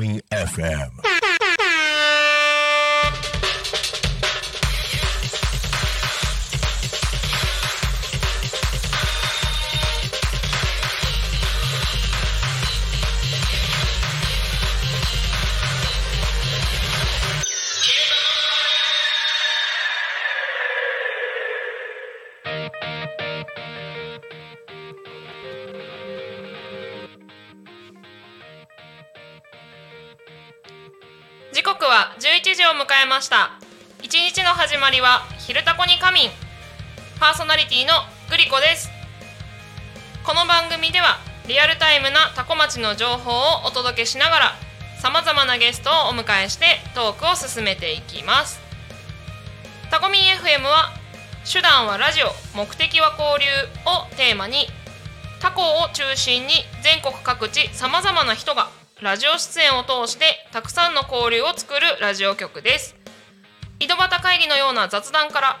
Farming FM. リティのグリコです。この番組ではリアルタイムなタコ町の情報をお届けしながらさまざまなゲストをお迎えしてトークを進めていきます。タコミン FM は手段はラジオ目的は交流をテーマにタコを中心に全国各地さまざまな人がラジオ出演を通してたくさんの交流を作るラジオ局です。井戸端会議のような雑談から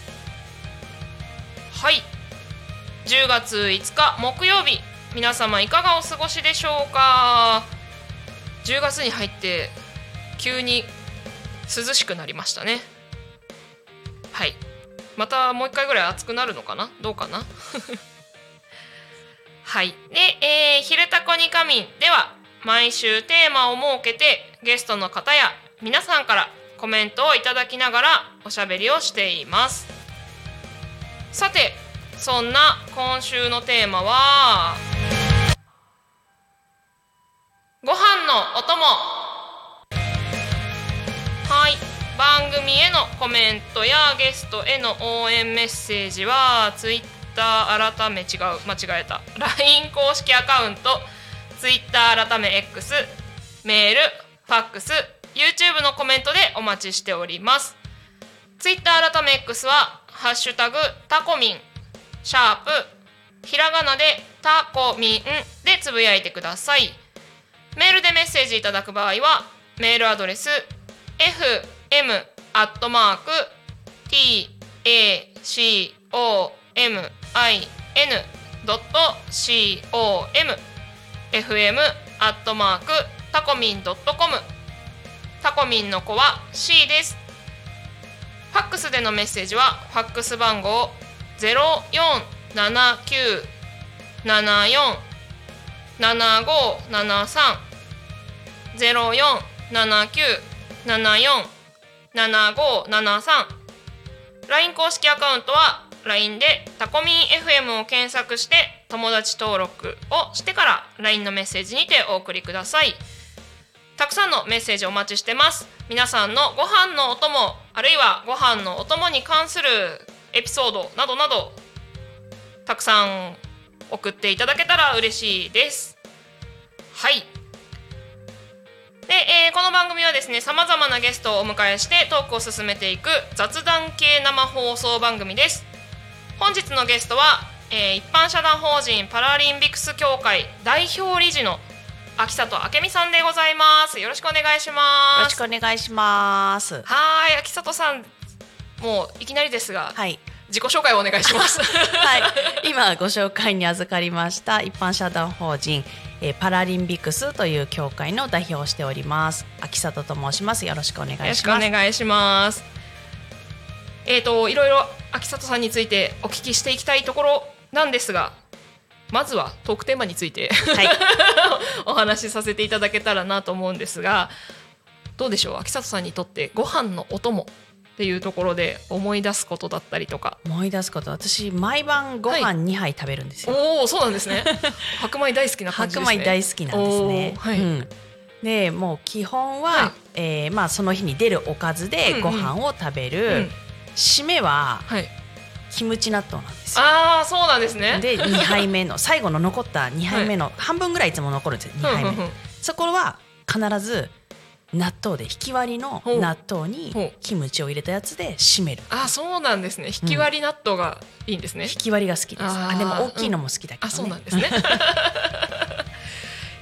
はい。10月5日木曜日皆様いかがお過ごしでしょうか？10月に入って急に涼しくなりましたね。はい。またもう一回ぐらい暑くなるのかな？どうかな？はい。で、えー、昼タコに仮眠。では毎週テーマを設けてゲストの方や皆さんからコメントをいただきながらおしゃべりをしています。さてそんな今週のテーマはご飯のお供。はい。番組へのコメントやゲストへの応援メッセージはツイッター改め違う間違えた。LINE 公式アカウントツイッター改め X メールファックス YouTube のコメントでお待ちしております。ツイッター改め X はハッシュタグタコミンシャープひらがなでタコミンでつぶやいてください。メールでメッセージいただく場合はメールアドレス fm アットマーク tacomin.com fm アットマークタコミンドットコム。タコミンの子は C です。ファックスでのメッセージはファックス番号ゼロ四七九七四七五七三ゼロ四七九七四七五七三。LINE 公式アカウントは LINE でタコミン FM を検索して友達登録をしてから LINE のメッセージにてお送りください。たくさんのメッセージお待ちしてます。皆さんのご飯のお供あるいはご飯のお供に関するエピソードなどなどたくさん送っていただけたら嬉しいです。はい。で、えーこの番組はですねさまざまなゲストをお迎えしてトークを進めていく雑談系生放送番組です。本日のゲストは、えー一般社団法人パラリンピックス協会代表理事の秋里明美さんでございますよろしくお願いしよますろしくお願いします。はーい秋里さんもういきなりですが、はい。自己紹介をお願いします はい。今ご紹介に預かりました一般社団法人、えーパラリンピックスという協会の代表をしております。秋里と申します。よろしくお願いしよろします。くお願いします。えー、といろいろ秋里さんについてお聞きしていきたいところなんですがまずはトークテーマについてはい。お話しさせていただけたらなと思うんですがどうでしょう？秋里さんにとってご飯のお供っていうところで思い出すことだったりとか。思い出すこと、私毎晩ご飯2杯食べるんですよ。おおそうなんですね。白米大好きな感じですね。白米大好きなんですね。はい。うん。でもう基本は、はい。えーまあその日に出るおかずうんうん。でご飯を食べる、うん。締めははいキムチ納豆なんですよ。ああそうなんですね。で2杯目の最後の残った2杯目の半分ぐらいいつも残るんですよ2杯目、うんうんうん。そこは必ず納豆で引き割りの納豆にキムチを入れたやつで締める。あそうなんですね。引き割り納豆がいいんですね、引き割りが好きです。あでも大きいのも好きだけど、ね。あそうなんですね。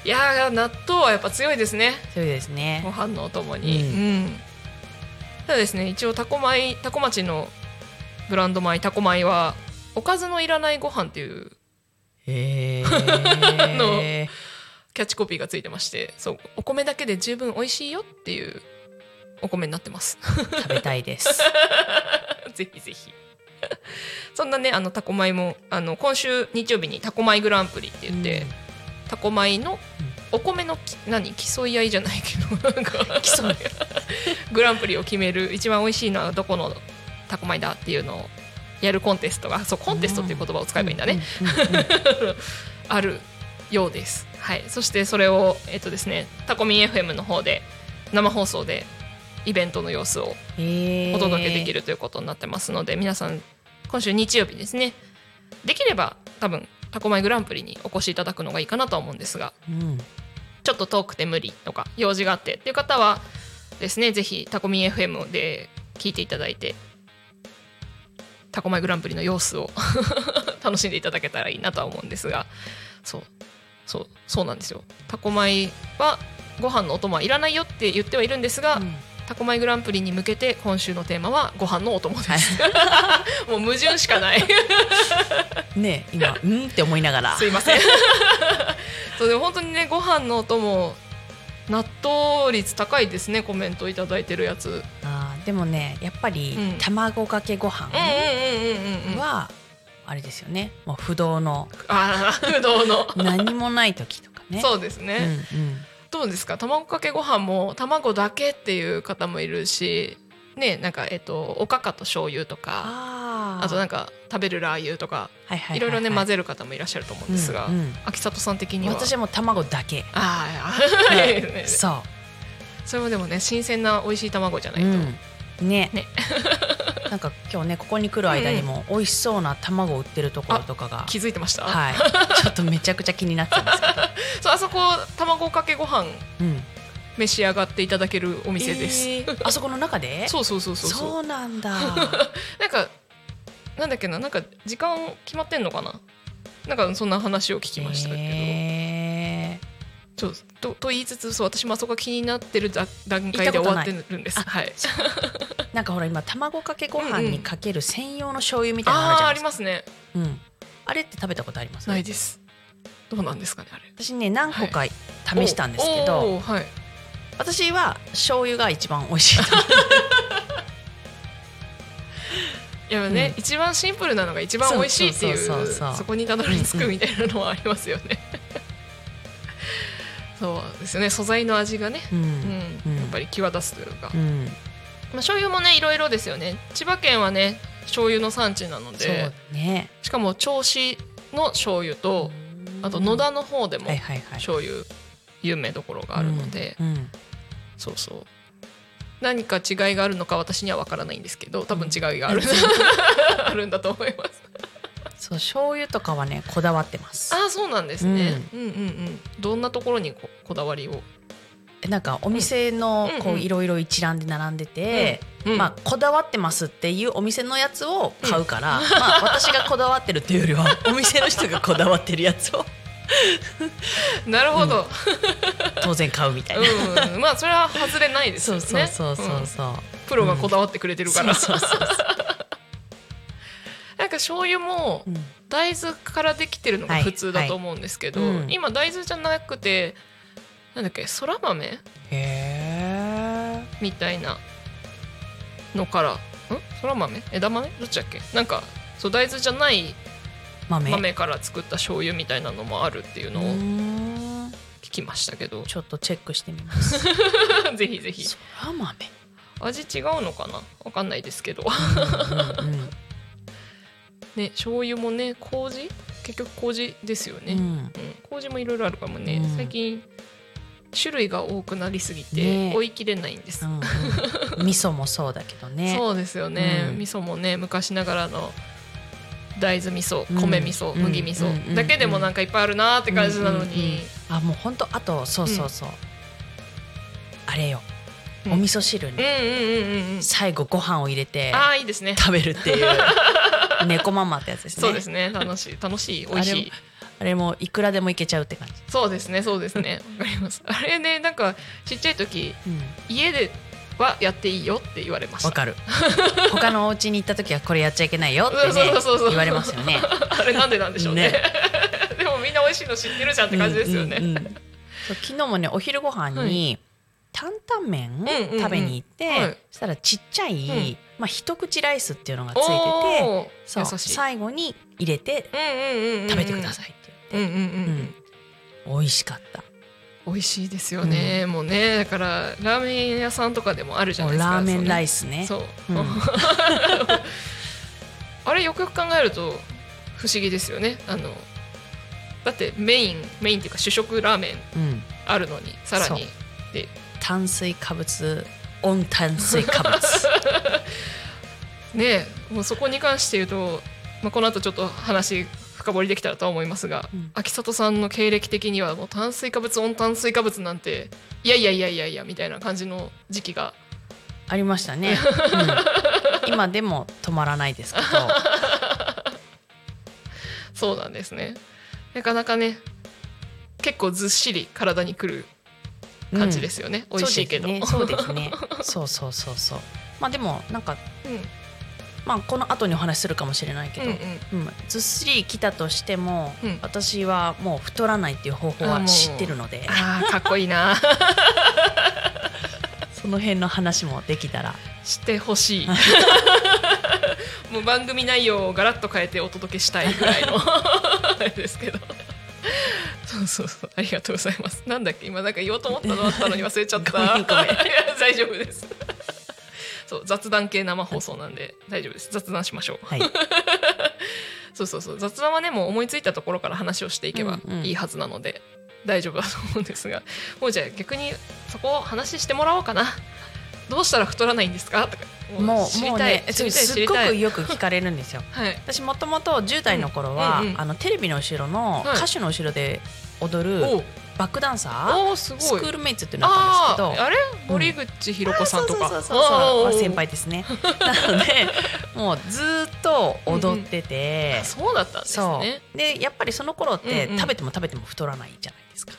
いやー納豆はやっぱ強いですね。そうですね。ご飯のお供に、ううん。ただですね一応タコ米タコ町のブランド米タコ米はおかずのいらないご飯っていうへ のえキャッチコピーがついてましてそうお米だけで十分美味しいよっていうお米になってます。食べたいです。ぜひぜひ。そんなねあのタコ米もあの今週日曜日にタコ米グランプリって言って、タコ米のお米のき何？競い合いじゃないけどなんか競い。グランプリを決める一番美味しいのはどこのタコ米だっていうのをやるコンテストがそうコンテストっていう言葉を使えばいいんだね、あるようです。はい、そしてそれをえっとですねタコミン FM の方で生放送でイベントの様子をお届けできるということになってますので、皆さん今週日曜日ですね。できれば多分タコマイグランプリにお越しいただくのがいいかなとは思うんですがうん。ちょっと遠くて無理とか用事があってっていう方はですねぜひタコミン FM で聞いていただいてタコマイグランプリの様子を 楽しんでいただけたらいいなとは思うんですがそうそうそうなんですよタコマイはご飯のお供はいらないよって言ってはいるんですが、うんタコマイグランプリに向けて今週のテーマはご飯のお供です。もう矛盾しかない。ね今うんって思いながらすいません。そうでも本当にねご飯のお供納豆率高いですねコメントいただいてるやつ。あーでもねやっぱりうん卵かけご飯。はあれですよねもう不動のああ不動の。何もない時とかねそうですね。うんうんどうですか？卵かけご飯も卵だけっていう方もいるし。ね、なんかえっとおかかと醤油とかあとなんか食べるラー油とかはいはいろいろね混ぜる方もいらっしゃると思うんですが、うん。うん秋里さん的には。私はもう卵だけ。ああ、いい。で すね。そそれもでもね新鮮な美味しい卵じゃなう、いと、うん、ね。ね。なんか今日ねここに来る間にも美味しそうな卵売ってるところとかが。気づいてました、はい。ちょっとめちゃくちゃ気になってたんですけど、そうあそこ卵かけご飯うん、召し上がっていただけるお店です、えー。あそこの中で？そうそうそうそうそう。そうなんだ。なんかなんだっけななんか時間決まってんのかな？なんかそんな話を聞きましたけど、へちょとと言いつつそう私もあそこが気になってるだ段階で終わってるんです。あはい。ーなんかほら今卵かけご飯にかける専用の醤油みたいなのあるじああゃないですか。ーありますね。うん、あれって食べたことあります？ないです。どうなんですかねあれ。私ね何個か試したんですけど、おおーはい。私は醤油が一番美味しい いやね、うん。一番シンプルなのが一番美味しいっていうそこにたどり着くみたいなのはありますよね。そうですよね。素材の味がね、ううん。んうん。やっぱり際立つというか、まうん、あ、醤油もねいろいろですよね。千葉県はね醤油の産地なのでね。しかも銚子の醤油と、あと野田の方でも醤油有名どころがあるので、そうそう何か違いがあるのか私には分からないんですけど多分違いがある、あるんだと思います。そう醤油とかはねこだわってます。ああそうなんですね、うん、うんうんどんなところにここだわりを、なんかお店のうんうん。うんこういろいろ一覧で並んでて、うんまあこだわってますっていうお店のやつを買うから、まあ私がこだわってるっていうよりはお店の人がこだわってるやつを なるほど、当然買うみたいな、うん。まあそれは外れないですそよね。うそうそうそうそう、ん。プロがこだわってくれてるから、そうそうそうなんか醤油もうん。大豆からできてるのが普通だと思うんですけど、はい。はいうん。今大豆じゃなくてなんだっけそら豆？へえみたいなのから。ん？そら豆？枝豆？どっちだっけ？なんかそう大豆じゃない豆？豆から作った醤油みたいなのもあるっていうのをん。聞きましたけど、ちょっとチェックしてみます。ぜひぜひ。そら豆。味違うのかな？わかんないですけど。うんうん ね醤油もね麹？結局麹ですよね、うん。うん。麹もいろいろあるかもね、うん。最近種類が多くなりすぎね。て追い切れないんです、うんうん。味噌もそうだけどね。そうですよね、うん。味噌もね昔ながらの大豆味噌うん米味噌、うん麦味噌、だけでもなんかいっぱいあるなーって感じなのに、あもう本当あとそうそうそう、あれよ。お味噌汁に最後ご飯を入れてああいいですね。食べるっていう 猫ママってやつですね。そうですね。楽しい。楽しい。美味しい。あれもいくらでもいけちゃうって感じ、そうですねそうですね。わかります。あれねなんかちっちゃい時うん。家ではやっていいよって言われました。わかる。他のお家に行った時はこれやっちゃいけないよってそうね言われますよね。あれなんでなんでしょうね。ね。でもみんな美味しいの知ってるじゃんって感じですよね、うんうんうん昨日もねお昼ご飯に、担々麺うんうんうん。食べに行って、はい。そしたらちっちゃい、ん。まあ一口ライスっていうのがついててそう最後に入れてうんうんうんうん食べてくださいってうんうんうん、うん。美味しかった美味しいですよね、もうねだからラーメン屋さんとかでもあるじゃないですかラーメンライススね。そう、うん。あれよくよく考えると不思議ですよね。あのだってメインメインっていうか主食ラーメンうん、あるのにさらに。で炭水化物温炭水化物。ねもうそこに関して言うと、まあ、この後ちょっと話深掘りできたらとは思いますが、うん。秋里さんの経歴的にはもう炭水化物温炭水化物なんていやいやいやいやいやみたいな感じの時期が。ありましたね、うん、今でも止まらないですけど。そうなんですね。なかなかね結構ずっしり体にくる感じですよね、美味しいけど。そうですね。そうですね。そうそうそうそう。まあでもなんか うんまあこの後にお話しするかもしれないけど、うんうん。うんずっしりきたとしても、うん。私はもう太らないっていう方法は知ってるので。あーかっこいいな。その辺の話もできたら。してほしい。もう番組内容をガラッと変えてお届けしたいぐらいのあれですけど。そうそうそう。ありがとうございます。なんだっけ？今なんか言おうと思ったのあったのに忘れちゃった。大丈夫ですそう雑談系生放送なんで大丈夫です。雑談しましょう。はい。そうそうそう。雑談はねもう思いついたところから話をしていけばうんうん。いいはずなので、大丈夫だと思うんですがもうじゃあ逆にそこを話してもらおうかな。どうしたら太らないんですか？とかも知りたいうもうね知りたいすっごくよく聞かれるんですよ。はい。私もともと10代の頃は、うんうんうん。あのテレビの後ろのはい。歌手の後ろで踊るバックダンサー、スクールメイツっていうのがあったんですけど。あれ？森口博子さんとか。先輩ですね。なのでもうずーっと踊ってて、あそうだったんですそねう。でやっぱりその頃って、うんうん。食べても食べても太らないじゃないですか、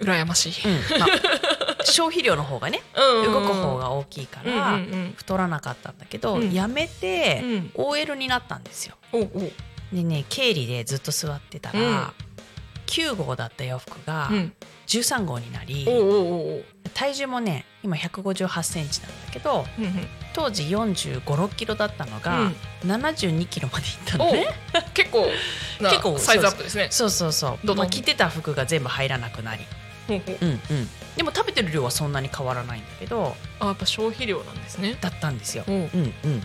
羨ましい、うん。まあ、消費量の方がね うんうんうん。動く方が大きいかうんら、うん。太らなかったんだけど、うん。やめて、うん。OL になったんですよ。おうおう。でね経理でずっと座ってたら、うん9号だった洋服がうん。13号になり、体重もね今1 5 8センチなんだけど当時4 5 6キロだったのが、7 2キロまでいったのおね結構な結構サイズアップですね。そうそう。そうどんど着てた服が全部入らなくなり、ほうんうん、でも食べてる量はそんなに変わらないんだけどあやっぱ消費量なんですね。だったんですよ。うんうん、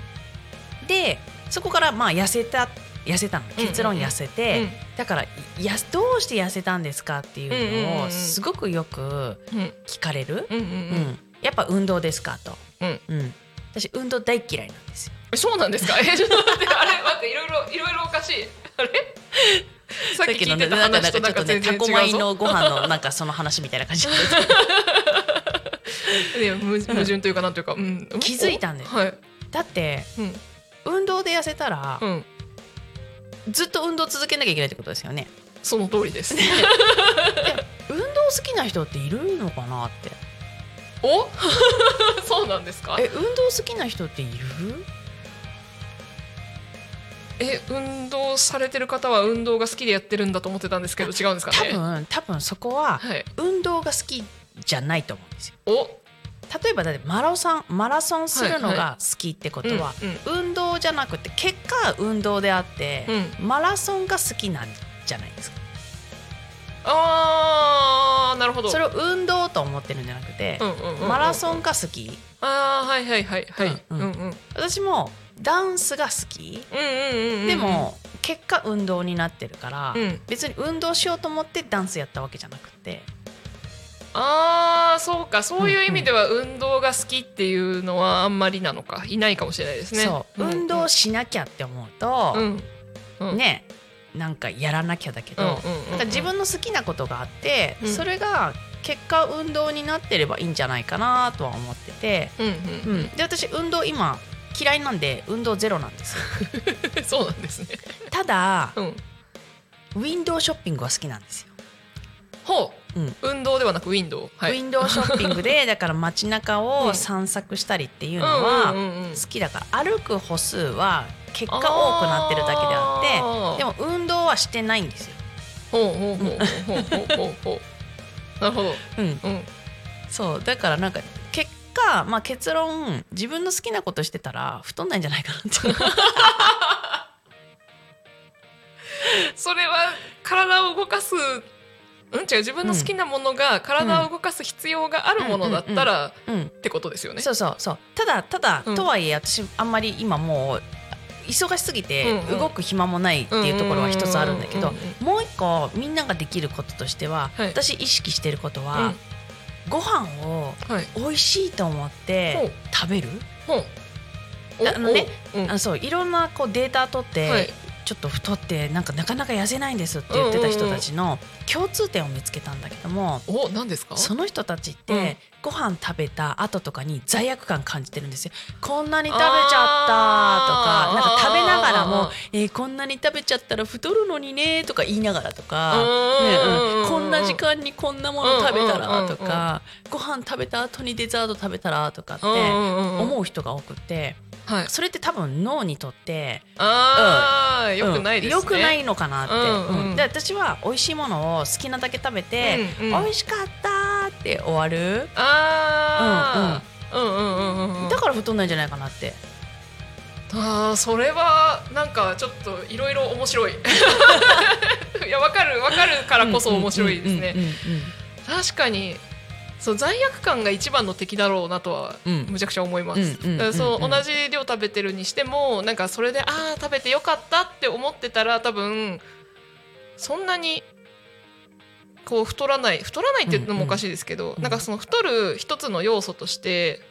でそこからまあ痩せた痩せたの。結論痩せて、うん。だからやどうして痩せたんですかっていうのをうんうんうんうんすごくよくうん聞かれる、うんうんううん。んやっぱ運動ですかと、うん。うん、私運動大嫌いなんですよ。えそうなんですか？えちょっと待ってあれ？待っていろいろいろいろおかしい。あれ？さっき聞いてたなんかちょっとねタコ米のご飯のなんかその話みたいな感じで いや矛矛盾というかなんというか、うん、気づいたんですはい、だってうん。運動で痩せたらう、ん、ずっと運動続けなきゃいけないってことですよね。その通りです。運動好きな人っているのかなって。お？そうなんですか？え運動好きな人っている？え運動されてる方は運動が好きでやってるんだと思ってたんですけど違うんですか多ね分多分そこははい。運動が好きじゃないと思うんですよ。お？例えばだってマラソンマラソンするのが好きってことは、うん運動じゃなくて結果運動であって、うマラソンが好きなんじゃないですか？あーなるほど。それを運動と思ってるんじゃなくて、マラソンが好き？あーはいはいはいはい、うんうん。私もダンスが好き、でも結果運動になってるから、うん。別に運動しようと思ってダンスやったわけじゃなくてああそうか。そういう意味では運動が好きっていうのはあんまりなのか。いないかもしれないですね。そう、ん運動しなきゃって思うと、うん。うん。ねなんかやらなきゃだけど、自分の好きなことがあって、うん。それが結果運動になってればいいんじゃないかなとは思ってて、うんううん。ん、で私運動今嫌いなんで運動ゼロなんです そうなんですね。ただうん。ウィンドウショッピングは好きなんですよ、ほう運動ではなくウィンドウ、はい、ウィンドウショッピングで だから街中を散策したりっていうのは好きだから。歩く歩数は結果多くなってるだけであってでも運動はしてないんですよ。ほうほうほうほうほうほう。なるほど、うん。うん、そう。だからなんか結果、まあ、結論自分の好きなことしてたら太んないんじゃないかなって。それは体を動かすうん違う自分の好きなものが体を動かす必要があるものだったらっうんてことですよね。そうそう。そうただただ、うん。とはいえ私あんまり今もう忙しすぎて動く暇もないっていうところは一つあるんだけどもう一個みんなができることとしては、はい。私意識してることは、うん。ご飯をはい。美味しいと思って食べる？ほう。おあのね、おうん。あそういろんなこうデータ取って、はいちょっと太ってなんかなかなか痩せないんですって言ってた人たちの共通点を見つけたんだけども、お何ですか？その人たちっうん。てご飯食べた後とかに罪悪感感じてるんですよ。こんなに食べちゃったとかなんか食べながらあもー、えーこんなに食べちゃったら太るのにねとか言いながらとか、うんねうんうんこんな時間にこんなもの食べたらとかご飯食べた後にデザート食べたらとかって思う人が多くてはい。それって多分脳にとってああよくないですね。うん良くないのかなって、うんうんうんで私は美味しいものを好きなだけ食べて、うんうん美味しかったって終わる、ああ。うんうんうんうんうん。だから太んないんじゃないかなってああそれはなんかちょっといろいろ面白い。いやわかるわかるからこそ面白いですね。うんうんうん確かにそう罪悪感が一番の敵だろうなとはうん。むちゃくちゃ思います。そう同じ量食べてるにしてもなんかそれでああ食べてよかったって思ってたら多分そんなにこう太らない太らないっていうのもおかしいですけど、うんなんかその太る一つの要素として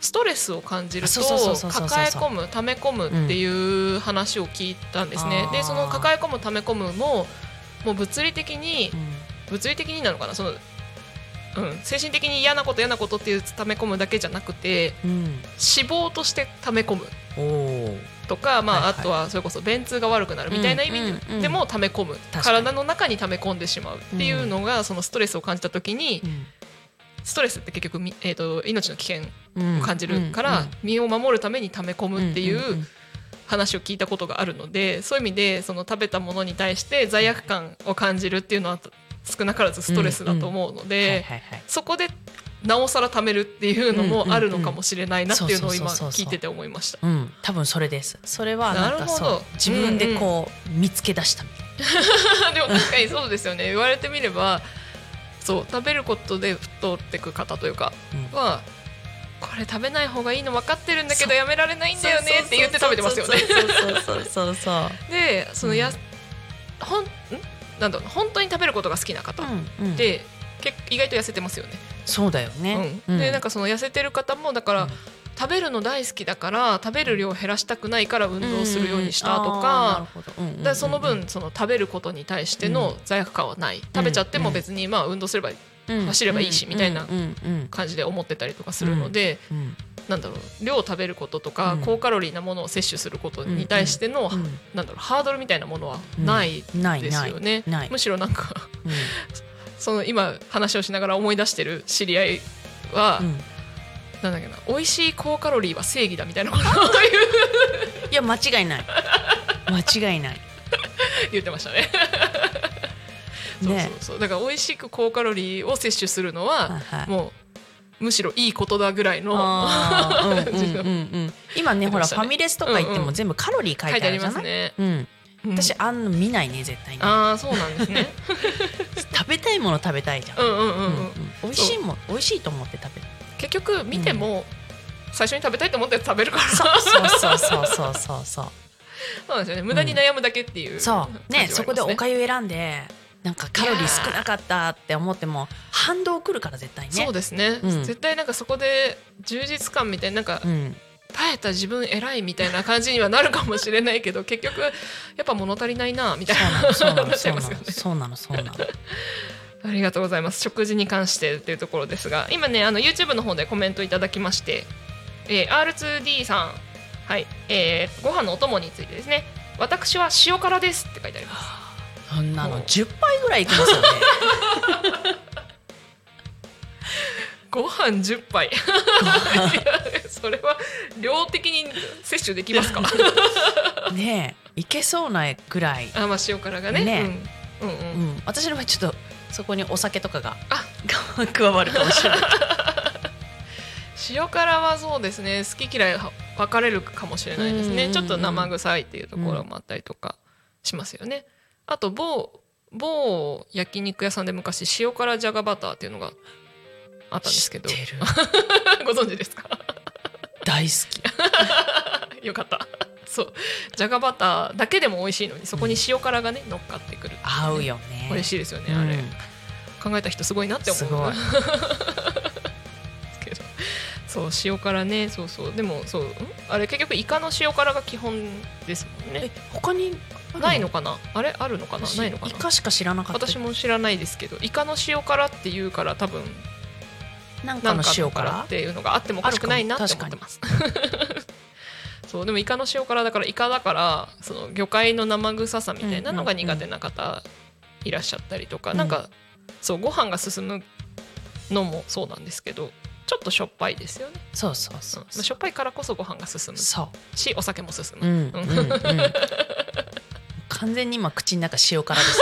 ストレスを感じると抱え込む溜め込むっていう話を聞いたんですね。うんでその抱え込む溜め込むももう物理的に物理的になのかな？その、うん、精神的に嫌なこと嫌なことっていう溜め込むだけじゃなくてうん。うん脂肪として溜め込むとか、まあはいはいあとはそれこそ便通が悪くなるみたいな意うんうんうん味でも溜め込む、かに体の中に溜め込んでしまう。っていうのが、そのストレスを感じた時にストレスって結局み、えー、と命の危険を感じるから、身を守るために溜め込むっていう話を聞いたことがあるのでそういう意味でその食べたものに対して罪悪感を感じるっていうのは少なからずストレスだと思うので。そこでなおさら貯めるっていうのもあるのかもしれないなっていうのを今聞いてて思いました。うん、多分それです。それはなんかなるほどそう自分でこう、見つけ出したみたい でも確かにそうですよね。言われてみればそう食べることで太ってく方というかうん。はこれ食べない方がいいの分かってるんだけどやめられないんだよねって言って食べてますよね。そうそうそうそうそう。でそのや、うん。ほんんなんだろう本当に食べることが好きな方。で、結意外と痩せてますよね。そうだよね。うん、でなんかかその痩せてる方もだから、うん。食べるの大好きだから食べる量を減らしたくないから運動するようにしたとか。だからその分その食べることに対しての罪悪感はない。食べちゃっても別にまあ運動すれば走ればいいしみたいな感じで思ってたりとかするのでうんなんだろう量を食べることとかうん。高カロリーなものを摂取することに対してのうん。なんだろうハードルみたいなものはないですよね。むしろなんかうん。その今話をしながら思い出してる知り合いはうん。なんだっけな美味しい高カロリーは正義だみたいなことを いや間違いない。間違いない。言ってましたね。そうねそうそう。だから美味しく高カロリーを摂取するのははいはい。もうむしろいいことだぐらいの 今ねほらファミレスとか行っても全部カロリー書いてあるじゃね。うん。うん。私あんの見ないね絶対に。ああそうなんですね。食べたいもの食べたいじゃん。うんうんうんうん。うんうん。美味しいもん美味しいと思って食べる結局見ても、最初に食べたいと思って食べるから。そうそうそうそうそうそうそうそう。ですよね。無駄に悩むだけっていう、そう。ねそこでおかゆ選んでなんかカロリー少なかったって思っても反動くるから絶対ね。そうですね、うん。絶対なんかそこで充実感みたいななんかうん。耐えた自分偉いみたいな感じにはなるかもしれないけど 結局やっぱ物足りないなみたいな。そうなのそうななのそうなのそうなの。ありがとうございます。食事に関してというところですが。今ねあの YouTube の方でコメントいただきまして、えー R2D さん。はい、えーご飯のお供についてですね私は塩辛ですって書いてありますそんなのもう10杯ぐらいいきますよね。ご飯10杯。それは量的に摂取できますか？ねえいけそうなぐらい、あまあ塩辛がね。ねうん、うんううん。ん、私の場合ちょっとそこにお酒とかがあ。加わるかもしれない。塩辛はそうですね。好き嫌いは分かれるかもしれないですうんうん。うんうんねちょっと生臭いっていうところもあったりとかしますよね、あと某某焼肉屋さんで昔塩辛じゃがバターっていうのがあったんですけど。知ってる。ご存知ですか？大好き。よかった。そう。じゃがバターだけでも美味しいのにそこに塩辛がね乗っかってくる合うよね。美味しいですよねあれ、うん考えた人すごいなって思う。すごい。けど。そう塩辛ね。そうそう。でもそうん？あれ結局イカの塩辛が基本ですもんね。え他にないのかな？あれ？あるのかな？私ないのかな？イカしか知らなかった。私も知らないですけどイカの塩辛っていうから多分なんかの塩辛？辛っていうのがあってもおかしくないなって思ってます。そうでもイカの塩辛だからイカだからその魚介の生臭さみたいなのが苦手な方いらっしゃったりとか、うん。なんかそうご飯が進むのもそうなんですけどちょっとしょっぱいですよね、そうそううんそう。まあ、しょっぱいからこそご飯が進むそしお酒も進う、うむ、んうんうん、完全に今口の中塩辛です。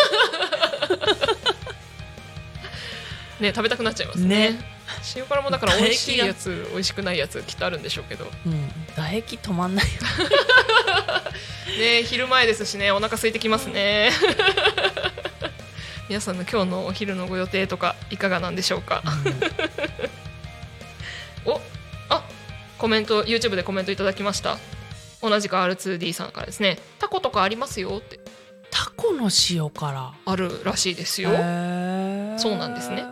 ね食べたくなっちゃいますね。ね。塩辛もだから美味しいやつ美味しくないやつきっとあるんでしょうけど。うん。唾液止まんないよ。ね昼前ですしねお腹空いてきますね。皆さんの今日のお昼のご予定とかいかがなんでしょうか？おあコメント YouTube でコメントいただきました同じく R2D さんからですね。タコとかありますよって。タコの塩辛あるらしいですよ。そうなんですね。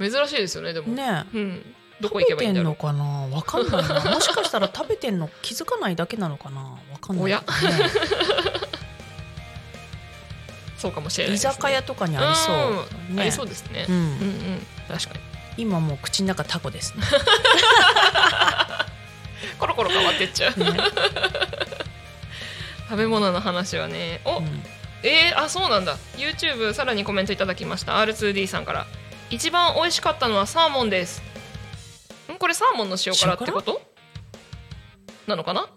珍しいですよねでも、ね。うん。どこ行けばいいんだろう。食べてんのかな？わかんないな。もしかしたら食べてんの気づかないだけなのかな？わかんない、ね、そうかもしれないね、酒屋とかにありそう、うん。ね。ありそうですね、うん。うんうん。確かに。今もう口の中タコですね コロコロ変わってっちゃう。ね。食べ物の話はねお、うん。えー、あそうなんだ。YouTube さらにコメントいただきました。R2D さんから。一番美味しかったのはサーモンです。ん？これサーモンの塩辛ってこと？なのかな？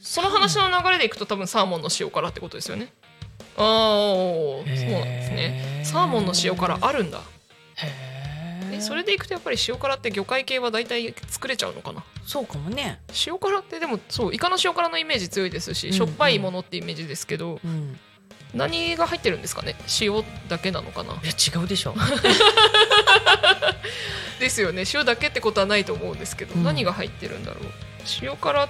その話の流れでいくと多分サーモンの塩辛ってことですよね。ああそうなんですね。サーモンの塩辛あるんだ。へー。えそれでいくとやっぱり塩辛って魚介系は大体作れちゃうのかな？そうかもね。塩辛ってでもそうイカの塩辛のイメージ強いですし、うんうん。しょっぱいものってイメージですけどうん。何が入ってるんですかね？塩だけなのかな？いや違うでしょ。ですよね。塩だけってことはないと思うんですけど、うん。何が入ってるんだろう？塩辛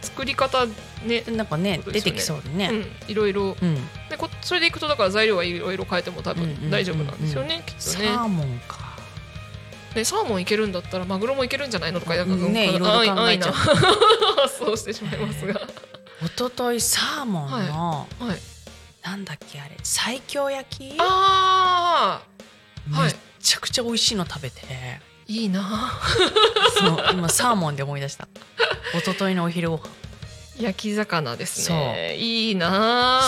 作り方ね。なんかねね。出てきそうでね。うん。いろいろうん、でこそれでいくとだから材料はいろいろ変えても多分大丈夫なんですよね、きっとね。サーモンか。でサーモンいけるんだったらマグロもいけるんじゃないのとかなんかねいろいろ考えちゃう。発想 してしまいますが。一昨日サーモンの、はい。なんだっけあれ西京焼き？あー。はい。めっちゃくちゃ美味しいの食べて。いいな。そう今サーモンで思い出した。一昨日のお昼ご飯焼き魚ですね。いいな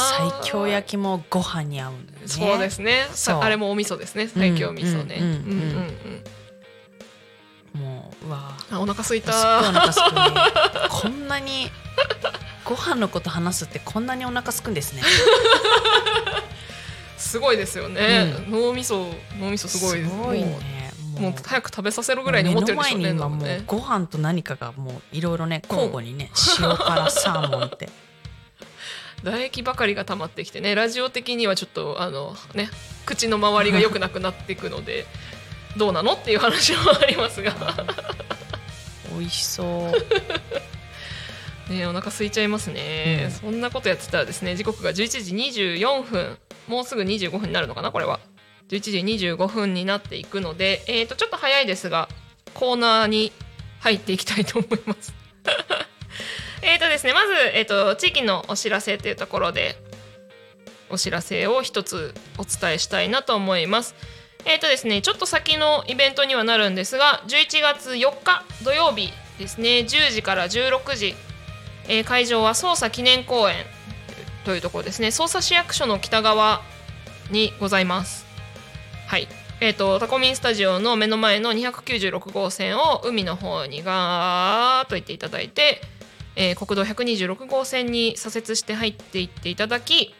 西京焼きもご飯に合うね。そうですね。あれもお味噌ですね。西京味噌ね。うんうんうん。うんうんもううわあ。お腹空いすいおたこんなにご飯のこと話すってこんなにお腹すくんですね。すごいですよね。脳みそ脳みそすごい。ですすごいもね。うもう早く食べさせるぐらいに思ってるでしょうね目の前に今もうご飯と何かがもういろいろね交互にね、塩辛サーモンって。唾液ばかりが溜まってきてねラジオ的にはちょっとあのね口の周りが良くなくなっていくので どうなのっていう話もありますが。美味しそう。ねお腹空いちゃいますね、うん。そんなことやってたらですね時刻が11時24分。もうすぐ25分になるのかなこれは11時25分になっていくので、えー、とちょっと早いですがコーナーに入っていきたいと思います えっとですねまず、えー、と地域のお知らせというところでおお知らせを一つお伝えしたいなと思います。えーとですね、ちょっと先のイベントにはなるんですが11月4日土曜日ですね10時から16時、えー会場は捜査記念公園というところですね捜査市役所の北側にございます。はいえー、とタコミンスタジオの目の前の296号線を海の方にガーッと行っていただいて、えー国道126号線に左折して入っていっていただき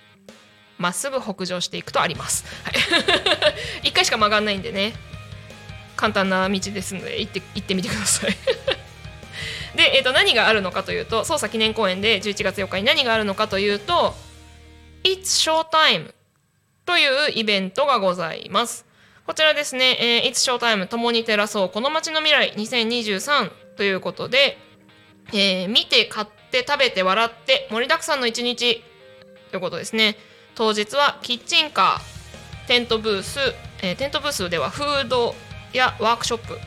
まっすぐ北上していくとあります。はい、1回しか曲がんないんでね簡単な道ですので行って行ってみてください。で、えー、と何があるのかというと捜査記念公園で11月4日に何があるのかというと「It's Showtime」というイベントがございます。こちらですね、えー、It's Showtime 共に照らそうこの街の未来2023ということで、えー見て買って食べて笑って盛りだくさんの一日ということですね。当日はキッチンカー、テントブース、えーテントブースではフードやワークショップ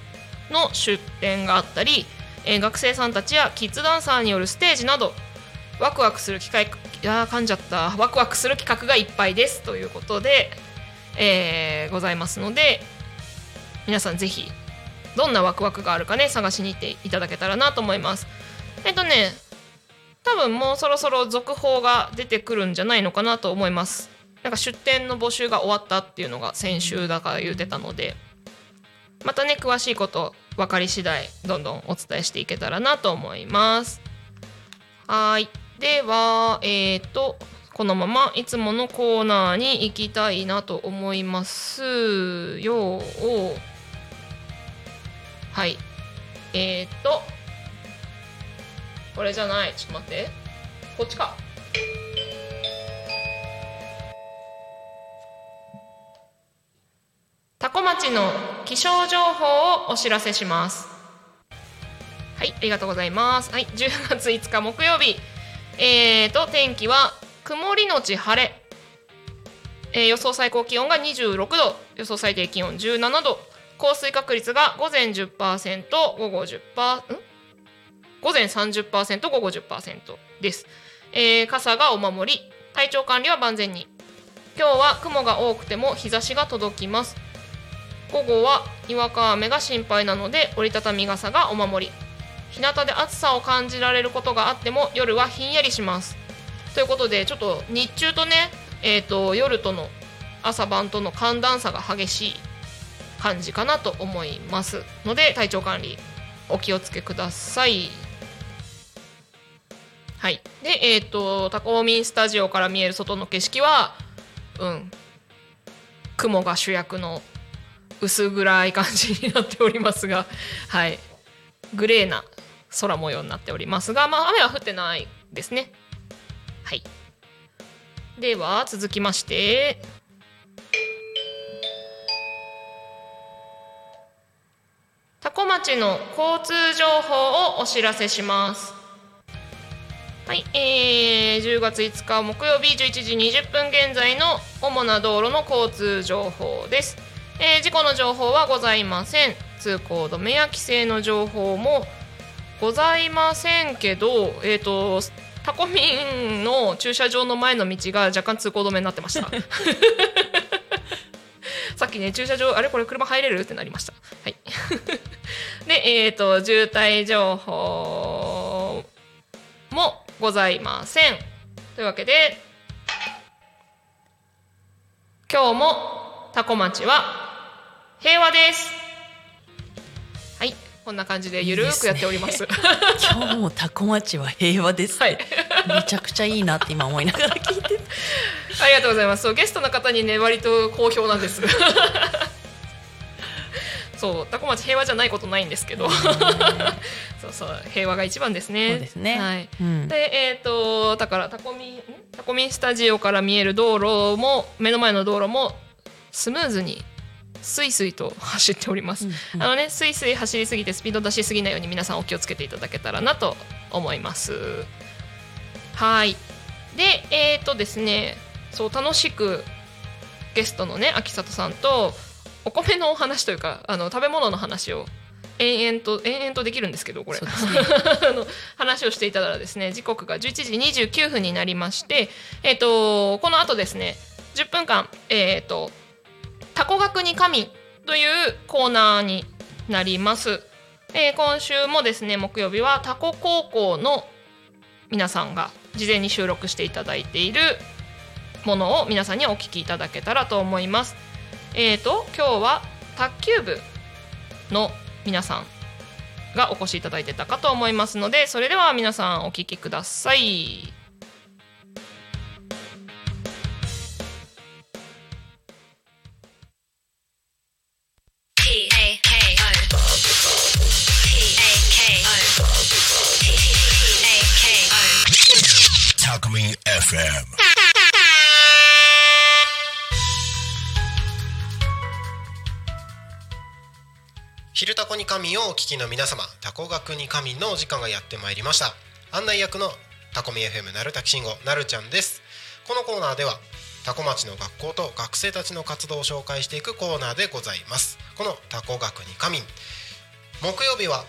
の出店があったり、えー学生さんたちやキッズダンサーによるステージなどワクワクする機会いやー噛んじゃった。ワクワクする企画がいっぱいです。ということで、えーございますので皆さんぜひどんなワクワクがあるかね探しに行っていただけたらなと思います。えっとね多分もうそろそろ続報が出てくるんじゃないのかなと思います。なんか出店の募集が終わったっていうのが先週だから言ってたのでまたね詳しいこと分かり次第どんどんお伝えしていけたらなと思います。はい。ではえっ、とこのままいつものコーナーに行きたいなと思います。よはい。えっ、とこれじゃない。ちょっと待って。こっちか。タコ町の気象情報をお知らせします。はいありがとうございます。はい10月5日木曜日。えーと天気は曇りのち晴れ、えー予想最高気温が26度。予想最低気温17度。降水確率が午前10%午後10%ん？午前30%午後10%です、えー傘がお守り。体調管理は万全に。今日は雲が多くても日差しが届きます。午後はにわか雨が心配なので折りたたみ傘がお守り。日向で暑さを感じられることがあっても夜はひんやりします。ということでちょっと日中とね、えー、と夜との朝晩との寒暖差が激しい感じかなと思います。ので体調管理お気をつけください。はい。でえっ、とタコミンスタジオから見える外の景色はうん。雲が主役の薄暗い感じになっておりますがはい。グレーな空模様になっておりますがまあ雨は降ってないですね。はい。では続きまして。タコ町の交通情報をお知らせします。はい、えー、10月5日木曜日11時20分現在の主な道路の交通情報です、えー事故の情報はございません。通行止めや規制の情報もございませんけどえっ、とタコミンの駐車場の前の道が若干通行止めになってました。さっきね駐車場あれ？これ車入れる？ってなりました。はい。でえっ、と渋滞情報もございません。というわけで今日もタコ町は平和です。はいこんな感じでゆるーくやっております 今日もタコ町は平和です。はいめちゃくちゃいいなって今思いながら聞いてた。ありがとうございます。そうゲストの方にね割と好評なんです。そうタコ町平和じゃないことないんですけど、そうそう平和が一番ですね。そうですねはい。うんでえっ、とだからタコミんタコミンスタジオから見える道路も目の前の道路もスムーズにスイスイと走っております。うんうんあのねスイスイ走りすぎてスピード出しすぎないように皆さんお気をつけていただけたらなと思います。はい。でえっ、とですねそう楽しくゲストのね秋里さんとお米のお話というかあの食べ物の話を延々と延々とできるんですけどこれね あの話をしていたらですね時刻が11時29分になりまして、えー、とこの後ですね10分間、えー、とタコ学に神というコーナーになります、えー今週もですね木曜日はタコ高校の皆さんが事前に収録していただいているものを皆さんにお聞きいただけたらと思います。えー、と今日は卓球部の皆さんがお越しいただいてたかと思いますのでそれでは皆さんお聞きください。神をお聞きの皆様タコ学に神のお時間がやってまいりました。案内役のタコミ FM なるたきしんごなるちゃんです。このコーナーではタコ町の学校と学生たちの活動を紹介していくコーナーでございます。このタコ学に神。木曜日は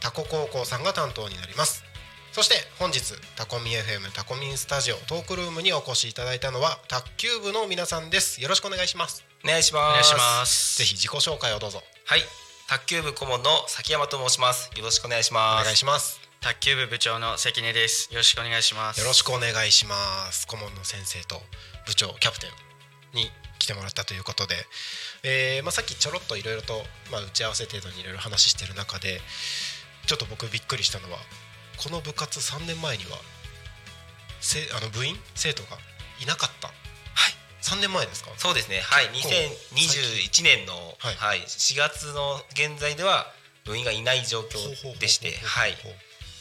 タコ高校さんが担当になります。そして本日タコミ FM タコミンスタジオトークルームにお越しいただいたのは卓球部の皆さんです。よろしくお願いしますお願いします。お願いします。ぜひ自己紹介をどうぞ。はい、卓球部顧問の崎山と申します。よろしくお願いしおます。願いします。卓球部部長の関根です。よろしくお願いします。よろしくお願いします。顧問の先生と部長キャプテンに来てもらったということで、えーまあ、さっきちょろっといろいろと、まあ、打ち合わせ程度にいろいろ話してる中でちょっと僕びっくりしたのはこの部活3年前にはせあの部員生徒がいなかった。はい、3年前ですか？そうですね。はい、結構2021年の、はい。はい、4月の現在では部員がいない状況でして、はい。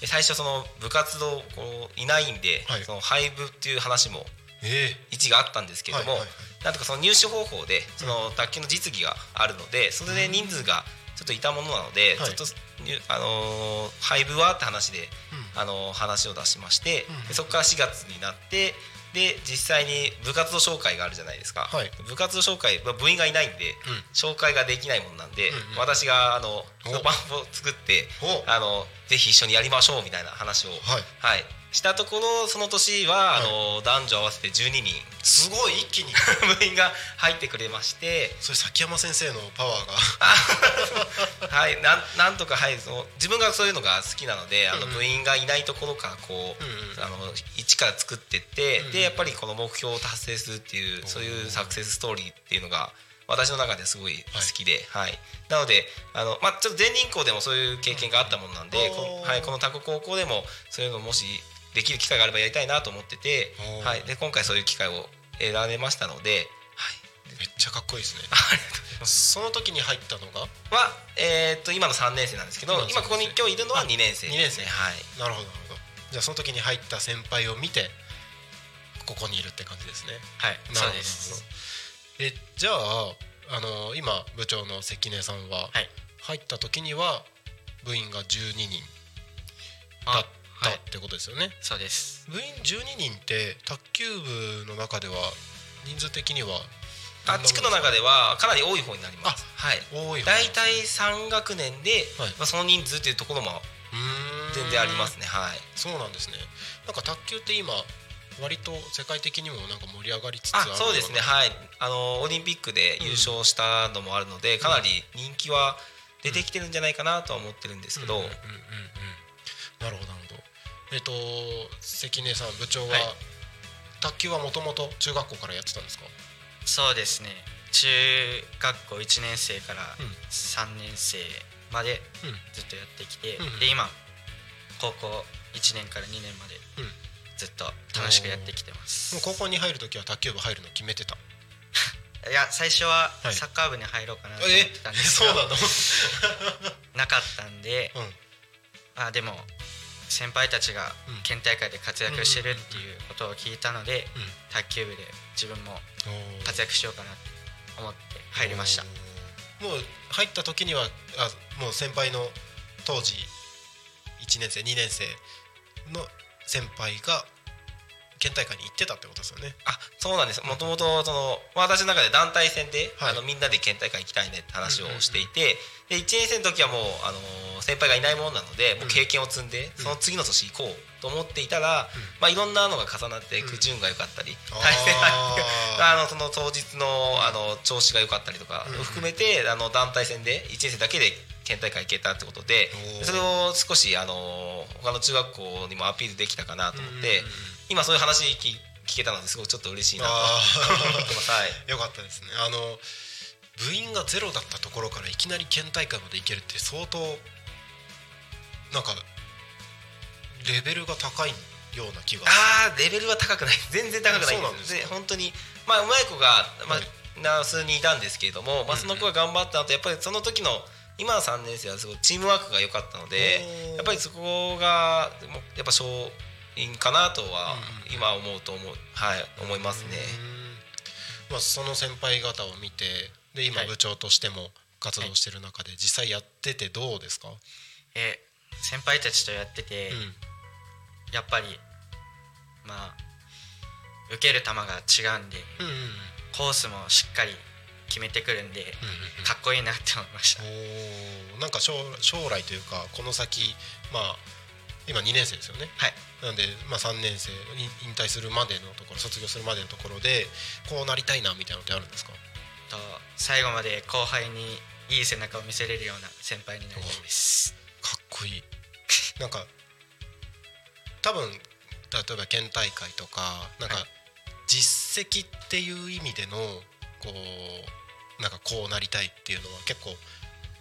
最初その部活動こういないんで、はい。その廃部っていう話もえ一があったんですけれども、はいはいはい。なんとかその入手方法でその卓球の実技があるのでそれで人数がちょっといたものなので、はい。ちょっと入あのー廃部はって話で、うん。あのー話を出しまして、うん。でそこから4月になってで実際に部活動紹介があるじゃないですか、はい。部活動紹介、まあ、部員がいないんで、紹介ができないもんなんで、うんうん私があのおその場を作っておあのぜひ一緒にやりましょうみたいな話を、はい。はい、したところその年は、あの男女合わせて12人。すごい一気に。部員が入ってくれまして。それ崎山先生のパワーが。はいなんなんとかはいその自分がそういうのが好きなので、あの部員がいないところからこう、うんうん。あの一から作ってって、うんでやっぱりこの目標を達成するっていうそういうサクセスストーリーっていうのが私の中ですごい好きで、はい。なのであの、まあ、ちょっと全人校でもそういう経験があったもんなんで、うんこはい、このタコ高校でもそういうのもしできる機会があればやりたいなと思ってて、はい、で今回そういう機会を選べましたので、めっちゃかっこいいですね。その時に入ったのが？は、えーっと今の3年生なんですけど今ここに今日いるのは2年生あ二年生。はい。なるほどなるほど。じゃあその時に入った先輩を見てここにいるって感じですね。はい。なるほどえじゃああの今部長の関根さんははい。入った時には部員が12人だあったはい。ってことですよね、そうです。部員12人って卓球部の中では人数的にはあ地区の中ではかなり多い方になります。はい。多い方大体3学年で、はい。まあ、その人数っていうところも全然ありますね。はい。そうなんですね。なんか卓球って今割と世界的にもなんか盛り上がりつつああるよそうですね。はい。あのオリンピックで優勝したのもあるので、かなり人気は出てきてるんじゃないかなとは思ってるんですけど、うんうんうんうん。なるほどなるほどえっ、と関根さん部長は、はい。卓球はもともと中学校からやってたんですか？そうですね。中学校1年生からうん。3年生までうん。ずっとやってきて、うんで今高校1年から2年までうん。ずっと楽しくやってきてます、もう高校に入る時は卓球部入るの決めてた？いや最初ははい。サッカー部に入ろうかなと思ってたんですが、そうなの？なかったんで、うん。あでも先輩たちがうん。県大会で活躍してるっていうことを聞いたので、うん。卓球部で自分も活躍しようかなと思って入りました。もう入った時にはあもう先輩の当時1年生2年生の先輩が県大会に行ってたってことですよね。あそうなんです。もともとそのまあ私の中で団体戦で、はい。あのみんなで県大会行きたいねって話をしていて、で1年生の時はもう、あのー先輩がいないものなのでもう経験を積んで、その次の年行こうと思っていたら、まあ、いろんなのが重なって苦順が良かったり、対戦あ あのその当日のあの調子が良かったりとか含めてあの団体戦で1年生だけで県大会行けたってことでそれを少しあの他の中学校にもアピールできたかなと思って今そういう話聞聞けたのですごくちょっと嬉しいなと思あってます。はい。ー よかったですね。あの部員がゼロだったところからいきなり県大会まで行けるって相当なんかレベルが高いような気があーレベルは高くない。全然高くないんですか。で本当にまあうまい子が、まあはい。な数人いたんですけれども、まあ、うんその子が頑張った後やっぱりその時の今の3年生はすごいチームワークが良かったのでやっぱりそこがやっぱ勝因かなとはうん。うん今思うと思う、はい、思いますね。うん。まあ、その先輩方を見てで今はい。部長としても活動してる中で実際やっててどうですか、え先輩たちとやってて、うん。やっぱりまあ受ける球が違うんでうんうんうん。コースもしっかり決めてくるんで、うん。かっこいいなって思いました、おーなんか将将来というかこの先まあ今2年生ですよね。はい。なんで、まあ、3年生に引退するまでのところ卒業するまでのところでこうなりたいなみたいなのってあるんですか？と最後まで後輩にいい背中を見せれるような先輩になりたいです。かっこいい。なんか多分例えば県大会とかなんかはい。実績っていう意味でのこうなんかこうなりたいっていうのは結構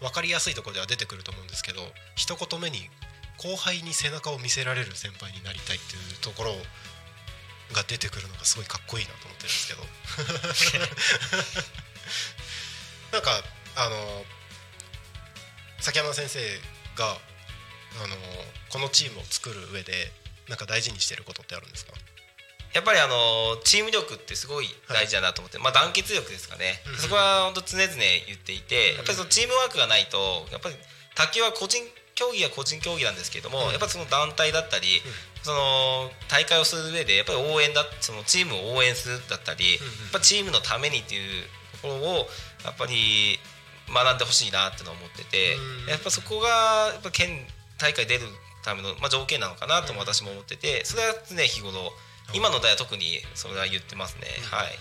分かりやすいところでは出てくると思うんですけど一言目に後輩に背中を見せられる先輩になりたいっていうところが出てくるのがすごいかっこいいなと思ってるんですけど。なんかあの崎山先生があのこのチームを作る上でなんか大事にしてることってあるんですか？やっぱりあのチーム力ってすごい大事だなと思って、まあ団結力ですかね、うん。そこは本当常々言っていて、やっぱりそのチームワークがないとやっぱり卓球は個人競技は個人競技なんですけれども、うん。やっぱりその団体だったり、その大会をする上でやっぱり応援だそのチームを応援するだったり、やっぱチームのためにっていうところをやっぱり学んでほしいなってのを思ってて、うん。やっぱそこがやっぱ県大会出るための、まあ、条件なのかなとも私も思っててそれは常日頃今の代は特にそれは言ってますね、はい。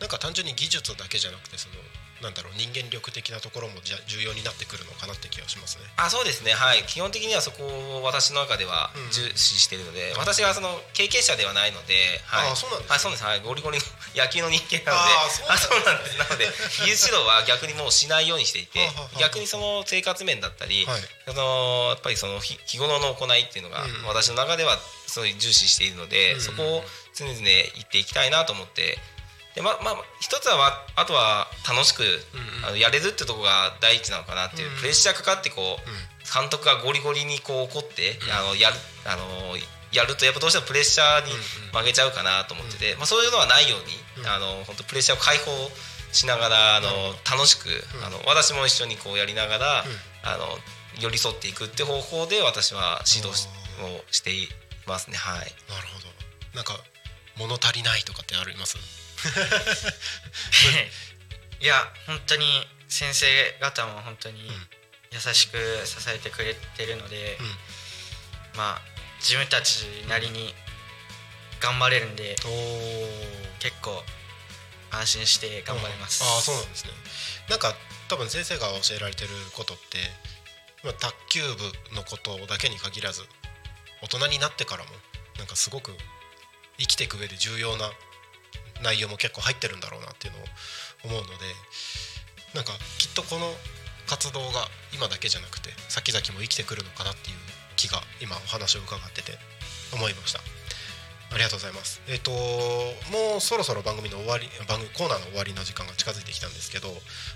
なんか単純に技術だけじゃなくてそのなんだろう人間力的なところもじゃ重要になってくるのかなって気がしますね。あそうですね。はい。基本的にはそこを私の中ではうん重視しているので、私はその経験者ではないので、はい、あそうなんですね。はいそうです。はい。ゴリゴリの 野球の人間なのであそうなんですね。なんです。なので技術指導は逆にもうしないようにしていて逆にその生活面だったり、はい。そのやっぱりその日日頃の行いっていうのがうん私の中ではそういう重視しているので、うん。そこを常々言っていきたいなと思ってでままあ一つはわあとは楽しく、うんうん。あのやれるってとこが第一なのかなっていう、うん。プレッシャーかかってこう、うん。監督がゴリゴリにこう怒って、あのやるあのやるとやっぱどうしてもプレッシャーに負けちゃうかなと思ってて、まあ、そういうのはないように、うん。あの本当プレッシャーを解放しながらあの楽しく、うん。あの私も一緒にこうやりながら、うん。あの寄り添っていくって方法で私は指導をしていますね。はい。なるほど。なんか物足りないとかってあります？いや本当に先生方も本当に優しく支えてくれてるので、うん。まあ自分たちなりに頑張れるんでお結構安心して頑張れます、ああそうなんですね。なんか多分先生が教えられてることって、まあ、卓球部のことだけに限らず大人になってからもなんかすごく生きていく上で重要な内容も結構入ってるんだろうなっていうのを思うのでなんかきっとこの活動が今だけじゃなくて先々も生きてくるのかなっていう気が今お話を伺ってて思いました。ありがとうございます。えっ、ともうそろそろ番組の終わり番組コーナーの終わりの時間が近づいてきたんですけど、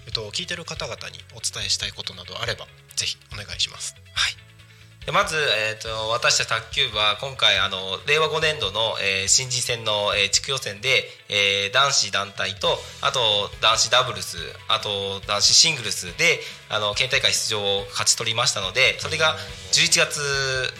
えっと、聞いてる方々にお伝えしたいことなどあればぜひお願いします。はい。でまず、えー、と私たち卓球部は今回あの令和5年度の、えー新人戦の、えー地区予選で、えー男子団体とあと男子ダブルスあと男子シングルスであの県大会出場を勝ち取りましたのでそれが11月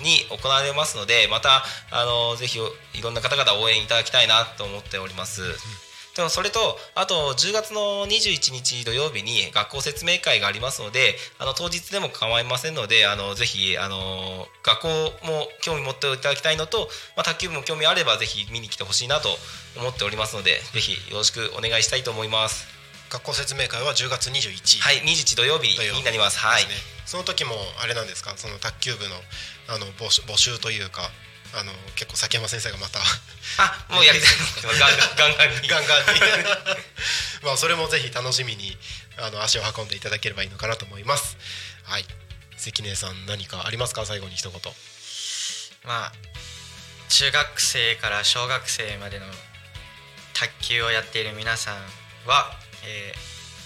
に行われますのでまたあのぜひいろんな方々応援いただきたいなと思っております。でもそれとあと10月の21日土曜日に学校説明会がありますのであの当日でも構いませんのであのぜひあの学校も興味持っていただきたいのと、まあ、卓球部も興味あればぜひ見に来てほしいなと思っておりますのでぜひよろしくお願いしたいと思います。学校説明会は10月21はい21土曜日になります。はい。その時もあれなんですか？その卓球部のあの募集募集というかあの結構崎山先生がまたあもうやりたい。ガンガンガンガンに。ガンガンに。まあそれもぜひ楽しみにあの足を運んでいただければいいのかなと思います。はい。関根さん何かありますか？最後に一言。まあ中学生から小学生までの卓球をやっている皆さんは、え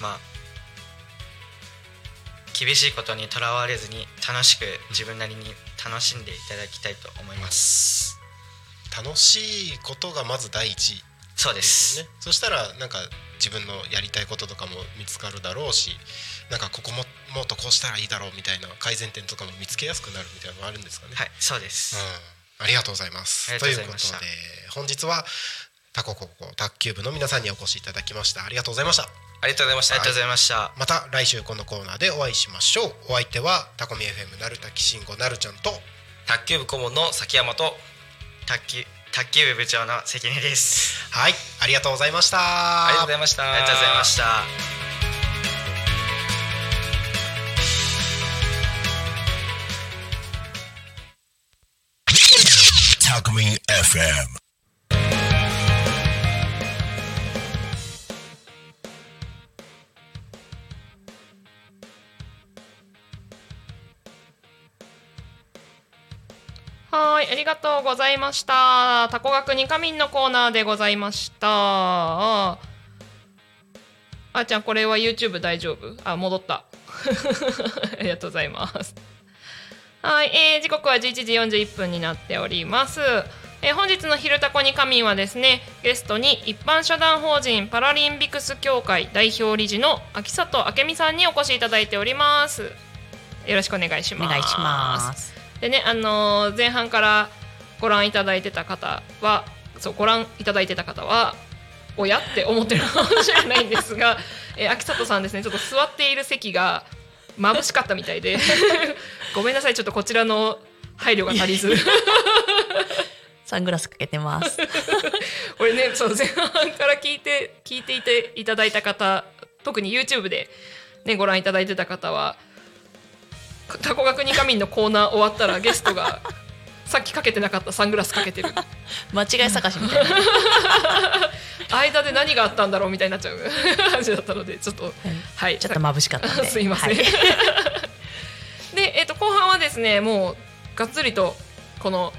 ーまあ厳しいことにとらわれずに楽しく自分なりに楽しんでいただきたいと思います楽しいことがまず第一そうですね、そしたらなんか自分のやりたいこととかも見つかるだろうしなんかここももっとこうしたらいいだろうみたいな改善点とかも見つけやすくなるみたいなのがあるんですかね。はいそうです、うん、ありがとうございます。ということで本日はタコココ卓球部の皆さんにお越しいただきました。ありがとうございました。ありがとうございました。ありがとうございました、また来週このコーナーでお会いしましょう。お相手はタコミ FM なるたきしんごなるちゃんと卓球部顧問の崎山と卓球卓球部部長の関根です。はい。ありがとうございました。ありがとうございました。ありがとうございました。タコミン FM はい、ありがとうございました。タコ学に仮眠のコーナーでございました。あーちゃん、これは YouTube 大丈夫？あ、戻った。ありがとうございます。はい、えー時刻は11時41分になっております。えー本日の「昼タコに仮眠」はですねゲストに一般社団法人パラリンピクス協会代表理事の秋里明美さんにお越しいただいております。よろしくお願いします。お願いします。でね、あのー前半からご覧いただいてた方はそうご覧いただいてた方はおや？って思ってるかもしれないんですが、えー秋里さんですね。ちょっと座っている席が眩しかったみたいで ごめんなさい。ちょっとこちらの配慮が足りず。サングラスかけてます。これねそう前半から聞いて聞いていていただいた方特に YouTube で、ね、ご覧いただいてた方は「タコ学二仮眠」のコーナー終わったらゲストが さっきかけてなかったサングラスかけてる間違い探しみたいな。間で何があったんだろうみたいになっちゃう感じだったのでちょっとはいちょっと眩しかったんで。すいません、はいで、えっと後半はですねもうがっつりとこの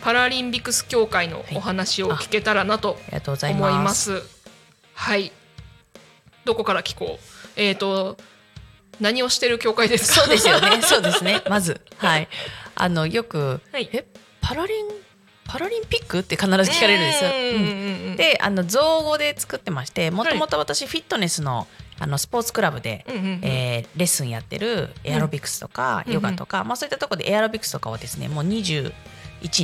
パラリンピクス協会のお話を聞けたらなと思いま。ますす。はい。どこから聞こう？えっ、と何をしてる協会ですか？そうですよね。そうですね。まず、はい。あのよく、はい。えパラリンパラリンピックって必ず聞かれるんですよ。うん。で、あの造語で作ってまして、もともと私フィットネスのあのスポーツクラブで、うんうんうん。えーレッスンやってるエアロビクスとか、うん。ヨガとか、まあそういったところでエアロビクスとかをですね、もう21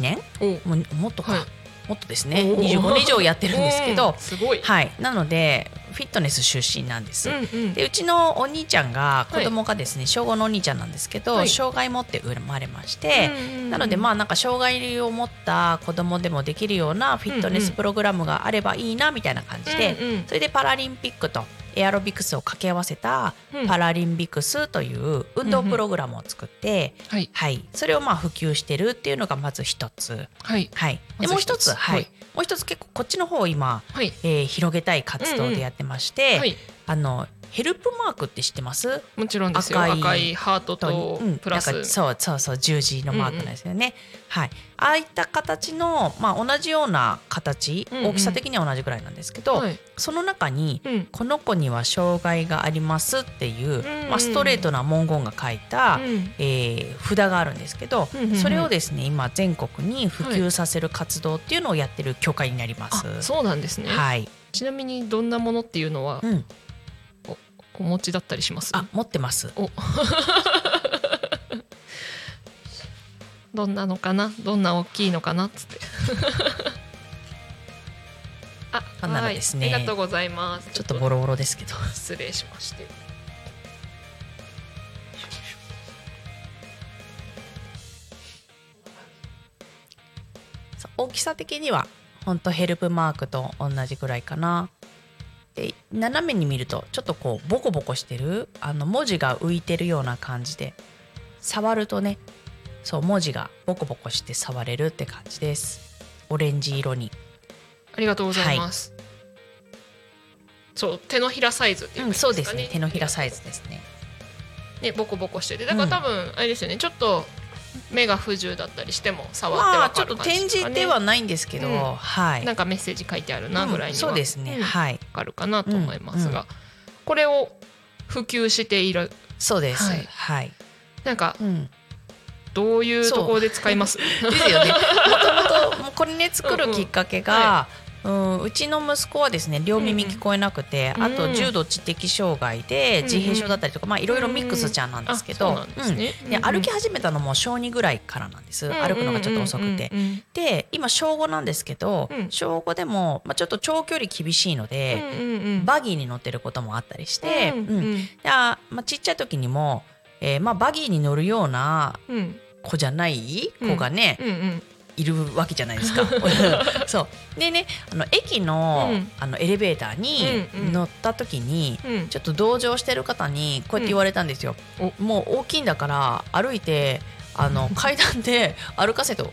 年、おもうもっとか、はい。もっとですね、おー25年以上やってるんですけど。うん、すごい。はい。なのでフィットネス出身なんです。うんうん。でうちのお兄ちゃんが子供がですね、小5のお兄ちゃんなんですけど、はい。障害持って生まれまして、うんうんうん。なのでまあなんか障害を持った子供でもできるようなフィットネスプログラムがあればいいなみたいな感じで、うんうんそれでパラリンピックとエアロビクスを掛け合わせたうん。パラリンビクスという運動プログラムを作って、はい。はい、それをまあ普及してるっていうのがまず一つ。はい。はい、でもう一つ、一つ。はい。はいもう一つ結構こっちの方を今、はい。えー広げたい活動でやってまして、はい。あのヘルプマークって知ってます？もちろんですよ。赤赤いいハートとうんプラス、なんかそうそうそう十字のマークなんですよね、はい。ああいった形の、まあ、同じような形、うんうん。大きさ的には同じぐらいなんですけど、はい。その中にうん。この子には障害がありますっていう、んうん。まあ、ストレートな文言が書いた、うん。えー札があるんですけど、うんうんうん。それをですね今全国に普及させる活動っていうのをやってる協会になります。あそうなんですね、はい、ちなみにどんなものっていうのは？うん、お持ちだったりします？あ持ってます。お。どんなのかな？どんな大きいのかな？っつって。あこんなのですね。はい、ありがとうございます。ちょっとボロボロですけど。失礼しまして。大きさ的には本当ヘルプマークと同じぐらいかな。で斜めに見るとちょっとこうボコボコしてるあの文字が浮いてるような感じで触るとねそう文字がボコボコして触れるって感じです。オレンジ色に。ありがとうございます、そう手のひらサイズっていううん、かそうですね。手のひらサイズですね。ねボコボコしてて。だから多分あれですよね。ちょっと目が不自由だったりしても触ってまあわかるちょっと展感じですかね示ではないんですけど、うんはい。なんかメッセージ書いてあるなぐらいには、うんそうですね、うんはい。わかるかなと思いますが、うんこれを普及しているそうです。ははいい。なんかうん。どういうところで使います？ですよね。もともとこれね作るきっかけが、うんうちの息子はですね両耳聞こえなくて、うんあと重度知的障害でうん自閉症だったりとか、まあいろいろミックスちゃんなんですけど、うなん歩き始めたのも小2ぐらいからなんです、歩くのがちょっと遅くて。で今小5なんですけど、うん。小5でも、まあ、ちょっと長距離厳しいのうんで、バギーに乗ってることもあったりして、うんあまあ、ちっちゃい時にも、えーまあ、バギーに乗るようなうん。子じゃない子がね、うんうんいるわけじゃないですか。そう。でねあの駅の,、うん。あのエレベーターに乗った時に、うん。ちょっと同乗してる方にこうやって言われたんですよ。うん。もう大きいんだから歩いてあの 階段で歩かせて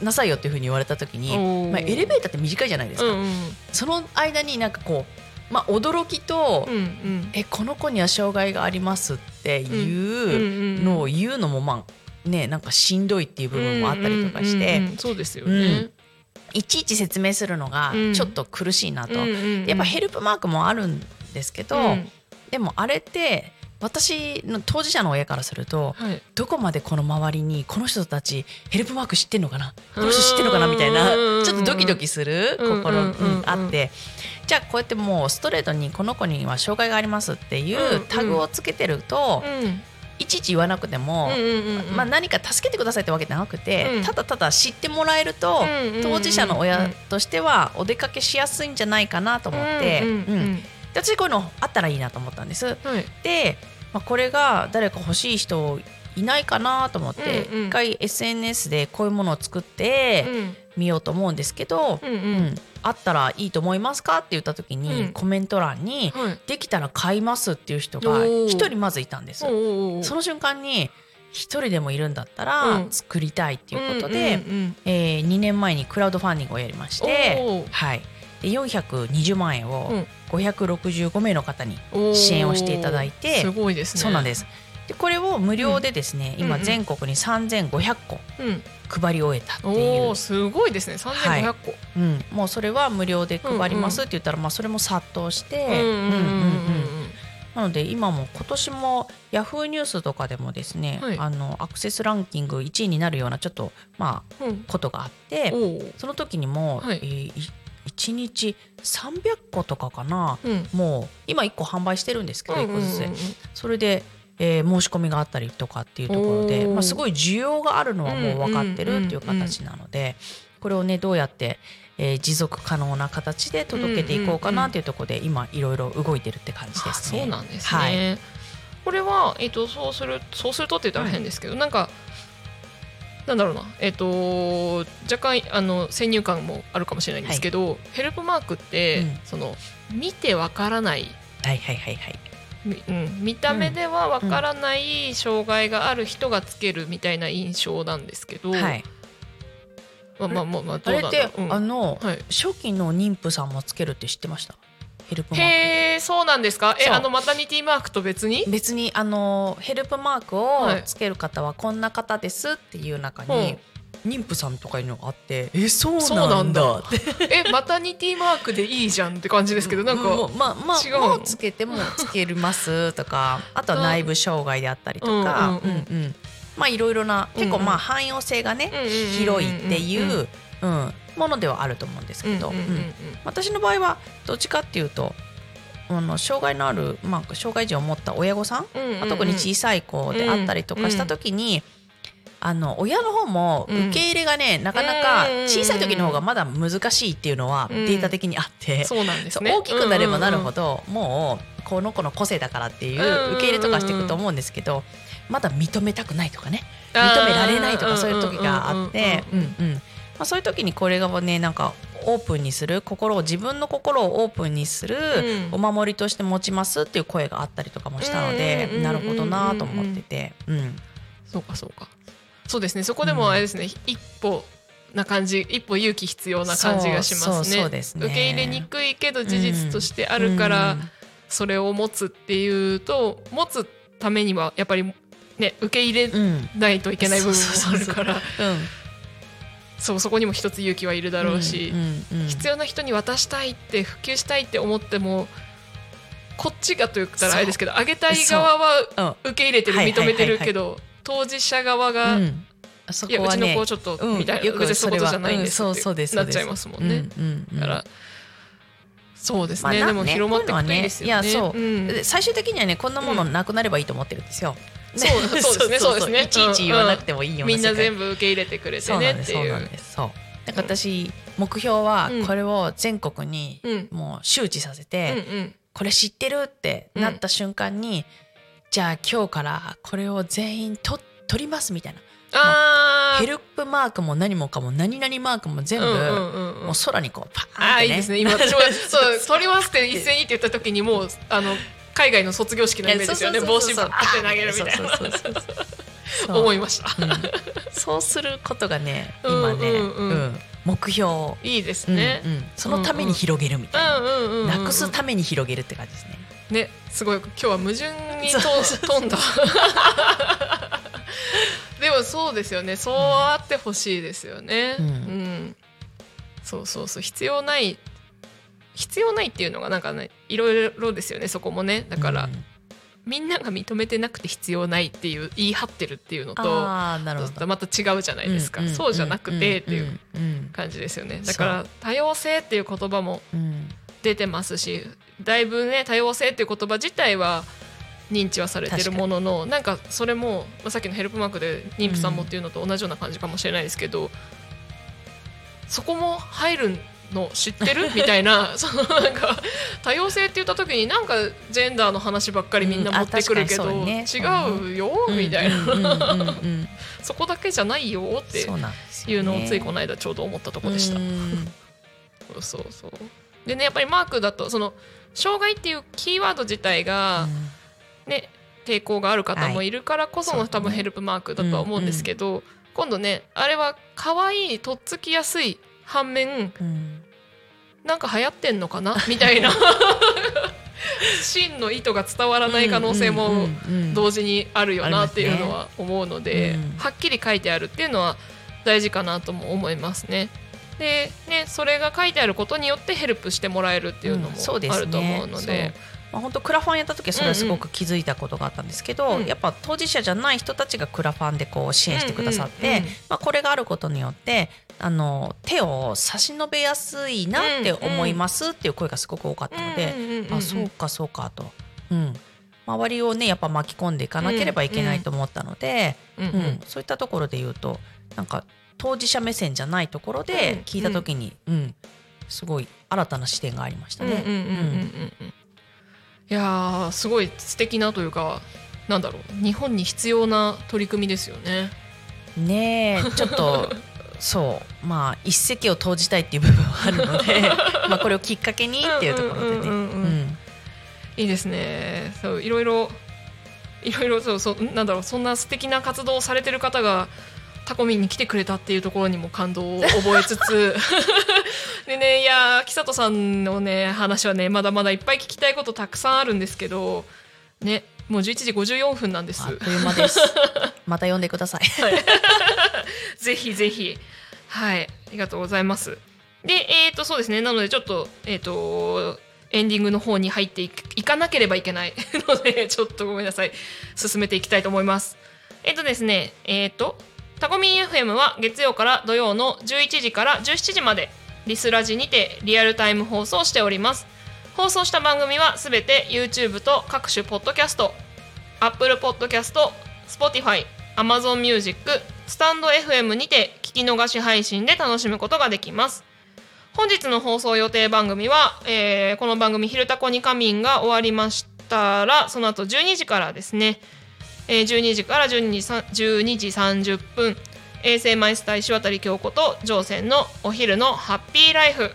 なさいよっていうふうに言われた時に、まあ、エレベーターって短いじゃないですか。うんうんその間になんかこう、まあ、驚きと、うんうん。えこの子には障害がありますっていうのを言うのもまあねなんかしんどいっていう部分もあったりとかして、うんうんうんそうですよね、いちいち説明するのがうん。ちょっと苦しいなと、うんうんうん。やっぱヘルプマークもあるんですけど、うん。でもあれって私の当事者の親からするとはい。どこまでこの周りにこの人たちヘルプマーク知ってんのかなこの人知ってんのかなみたいなうんちょっとドキドキする心うんうんうんうん。うんあって。じゃあこうやってもうストレートにこの子には障害がありますっていうタグをつけてるとうんいちいち言わなくてもまあ何か助けてくださいってわけじゃなくてうん。ただただ知ってもらえると当事者の親としてはお出かけしやすいんじゃないかなと思って、私こういうのあったらいいなと思ったんです。はい。で、まあ、これが誰か欲しい人いないかなと思って、うんうん。一回 SNS でこういうものを作ってうん。みようと思うんですけど、うんううん。んあったらいいと思いますかって言った時に、うん。コメント欄に、はい。できたら買いますっていう人が一人まずいたんです。おうおうおうその瞬間に一人でもいるんだったらうん。作りたいっていうことで、うんうんえー2年前にクラウドファンディングをやりましてはい、で420万円をうん。565名の方にうん支援をしていただいてすごいですね。そうなんですでこれを無料でですね、今うんうん。全国に3500個うん。配り終えたっていう。おお、すごいですね。3500個、うん、もうそれは無料で配りますって言ったら、まあ、それも殺到して、うんうんうんなので今も今年もヤフーニュースとかでもですね、はい。あのアクセスランキング1位になるようなちょっとまあうんうんことがあってその時にも、はい。えーい1日300個とかかな。うん。もう今1個販売してるんですけど1個ずつそれで、えー申し込みがあったりとかっていうところで、まあ、すごい需要があるのはもう分かってるっていう形なので、これをねどうやって、えー持続可能な形で届けていこうかなっていうところで今いろいろ動いてるって感じあですね。そうなんですね、はい。これは、えっとそうするそうするとって言ったら変ですけど、なんかなんだろうな、えっと若干あの先入観もあるかもしれないんですけど、ヘルプマークって、うん。その見てわからないはいはいはいはい。みうん、見た目ではわからない障害がある人がつけるみたいな印象なんですけど、はい、まあまあまあまあどうあれって、なんだろう、うん。あのはい、初期の妊婦さんもつけるって知ってました？ヘルプマーク。へえそうなんですか？えあのマタニティマークと別に？別にあのヘルプマークをつける方はこんな方ですっていう中に、妊婦さんとかいうのがあってえそうなんだ。って えマタニティマークでいいじゃんって感じですけどなんか、もうまあまあ違うの？もうつけてもつけますとか あとは内部障害であったりとかうんうんうん。うんうん。まあいろいろな結構うん。うんまあ汎用性がねうんうんうんうん広いっていううんものではあると思うんですけど、うんうんうん。うん。私の場合はどっちかっていうとあの障害のある、まあ、障害児を持った親御さん、うんうんうん。まあ特に小さい子であったりとかした時に、あの親の方も受け入れがね、なかなか小さい時の方がまだ難しいっていうのはうん。データ的にあって、そうなんですね。大きくなればなるほど、ど、もうこの子の個性だからっていうんうんうん。う受け入れとかしていくと思うんですけど、まだ認めたくないとかねうんうんうん認められないとかそういう時があってうんうんうんうん。うんまあそういう時にこれがねなんかオープンにする心を自分の心をオープンにするうん。お守りとして持ちますっていう声があったりとかもしたのでうんうんうんうん。なるほどなと思ってて、うん、そうかそうかそうですね。そこでもあれですね、一歩な感じ一歩勇気必要な感じがしますね。ね。受け入れにくいけど事実としてあるから、うん。それを持つっていうと持つためにはやっぱりね受け入れうんないといけない部分もあるから。うん。そうそこにも一つ勇気はいるだろうし、うんうん必要な人に渡したいって普及したいって思ってもこっちがと言ったらあれですけどあげたい側はう。ん。受け入れてるはいはいはいはい。認めてるけど当事者側が、うん。そいやうちのこはね子ちょっと、うん。みたいなよくそういうことじゃないんですってそうそうですなっちゃいますもんね、うんうんうん。だからそうですね、でも広まっていくといいですよね。こういやそう、最終的にはねこんなものなくなればいいと思ってるんですよ。そうそうですね。そうですね。いちいち言わなくてもいいようなみんな全部部受け入れてくれてそうなんですそうねっていなんですそう。だから私目標はうん。これを全国にうん。もう周知させうんて、うん。これ知ってるってなった瞬間に、じゃあ今日からこれを全員と取りますみたいな。あヘルプマークも何もかも何々マークも全部、もう空にこうパーンって、ね、あーいいですね。今私も そう取りますって一斉にって言った時にもうあの海外の卒業式のイメージですよね。帽子バッて投げるみたいな。思いました、うん。そうすることがね今ね、うん。目標、いいですうんね、うん。そのために広げるみたいな、なくすために広げるって感じですね。ねすごい今日は矛盾にと飛んだ。でもそうですよね。そうあってほしいですよね。うん。うん。そうそうそう。必要ない必要ないっていうのがなんかねいろいろですよね。そこもね。だから、うん。みんなが認めてなくて必要ないっていう言い張ってるっていうのとあーなるほど。また違うじゃないですか、んんそうじゃなくてっていううん。感じですよね。だから多様性っていう言葉もうん出てますしだいぶね多様性っていう言葉自体は認知はされてるもののなんかそれも、まあ、さっきのヘルプマークで妊婦さんもっていうのと同じような感じかもしれないですけど、そこも入るの知ってる？みたいなそのなんか多様性って言った時になんかジェンダーの話ばっかりみんな持ってくるけど、うんね。違うよ、みたいな、うんうんうんうん。そこだけじゃないよっていうのをついこの間ちょうど思ったところでした。うん。そうそうそうでねやっぱりマークだとその障害っていうキーワード自体が、ね抵抗がある方もいるからこその、はい。多分ヘルプマークだとは思うんですけど、今度ねあれは可愛いとっつきやすい反面うん。なんか流行ってんのかな？みたいな。真の意図が伝わらない可能性もうんうんうん同時にあるよなっていうのは思うので、うん。はっきり書いてあるっていうのは大事かなとも思いますね。でねそれが書いてあることによってヘルプしてもらえるっていうのもあると思うので。まあ、本当クラファンやった時はそれはすごく気づいたことがあったんですけど、うん。やっぱ当事者じゃない人たちがクラファンでこう支援してくださって、うんうんうん。まあ、これがあることによってあの手を差し伸べやすいなって思いますっていう声がすごく多かったので、うんうんうんうんあそうかそうかと、うん、周りをねやっぱ巻き込んでいかなければいけないと思ったので、うんうん。うん。そういったところで言うとなんか当事者目線じゃないところで聞いた時に、うんすごい新たな視点がありましたね。うんうんうんうんうんうんいやーすごい素敵なというかなんだろう日本に必要な取り組みですよね。ねえ ちょっとそうまあ一石を投じたいっていう部分はあるので まあこれをきっかけにっていうところでね。うんうんうんうんうんいいですね。そういろいろいろいろそうそうなんだろうそんな素敵な活動をされてる方がタコミンに来てくれたっていうところにも感動を覚えつつ。でねいや木里さんのね話はねまだまだいっぱい聞きたいことたくさんあるんですけどねもう11時54分なんです。あっという間です。また呼んでください。ぜひぜひ。はい。ありがとうございます。でえっ、とそうですね。なのでちょっとえっ、とエンディングの方に入っていかなければいけない。のでちょっとごめんなさい。進めていきたいと思います。えっ、とですねえっ、とタコミン FM は月曜から土曜の11時から17時までリスラジにてリアルタイム放送しております放送した番組はすべて YouTube と各種ポッドキャスト Apple Podcast、Spotify、Amazon Music、スタンド FM にて聞き逃し配信で楽しむことができます。本日の放送予定番組は、えーこの番組「昼タコに仮眠」が終わりましたらその後12時からですね、えー12時から12時12時30分衛星マイスター石渡京子と乗船のお昼のハッピーライフ。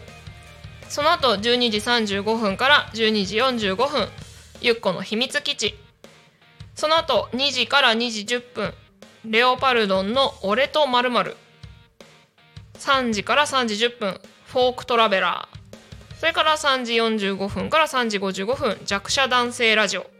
その後12時35分から12時45分ゆっこの秘密基地。その後2時から2時10分レオパルドンの俺とまる3時から3時10分フォークトラベラー。それから3時45分から3時55分弱者男性ラジオ。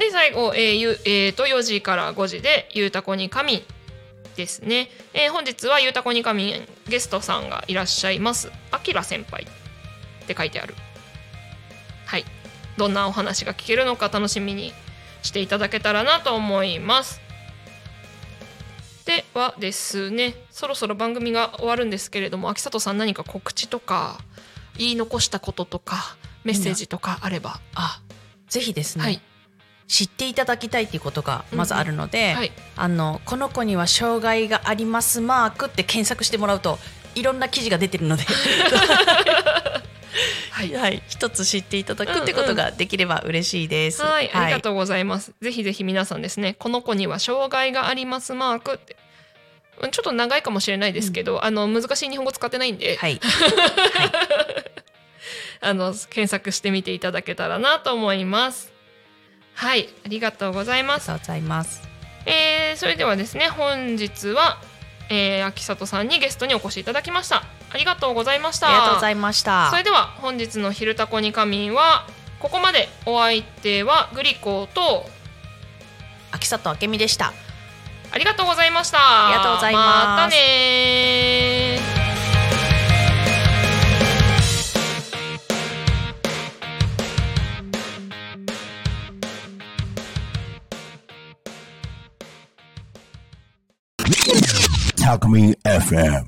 で最後、えーゆえーと4時から5時で「ゆうたこにかみん」ですね、えー本日は「ゆうたこにかみん」ゲストさんがいらっしゃいます。あきら先輩って書いてある。はい。どんなお話が聞けるのか楽しみにしていただけたらなと思います。ではですねそろそろ番組が終わるんですけれども秋里さん何か告知とか言い残したこととかメッセージとかあれば。あぜひですね、はい知っていただきたいっていうことがまずあるので、はい。あのこの子には障害がありますマークって検索してもらうといろんな記事が出てるので、はい。はい、一つ知っていただくってことができれば嬉しいです。はい、ありがとうございます。ぜひぜひ皆さんですね、この子には障害がありますマークって。うんちょっと長いかもしれないですけど、あの難しい日本語使ってないんで、はい、あの検索してみていただけたらなと思います。はい、ありがとうございます。ありがとうございます。えーそれではですね、本日は、えー秋里さんにゲストにお越しいただきました。ありがとうございました。ありがとうございました。それでは本日の「昼タコに仮眠」はここまでお相手はグリコと秋里明美でした。ありがとうございました。ありがとうございますまたね Alchemy FM.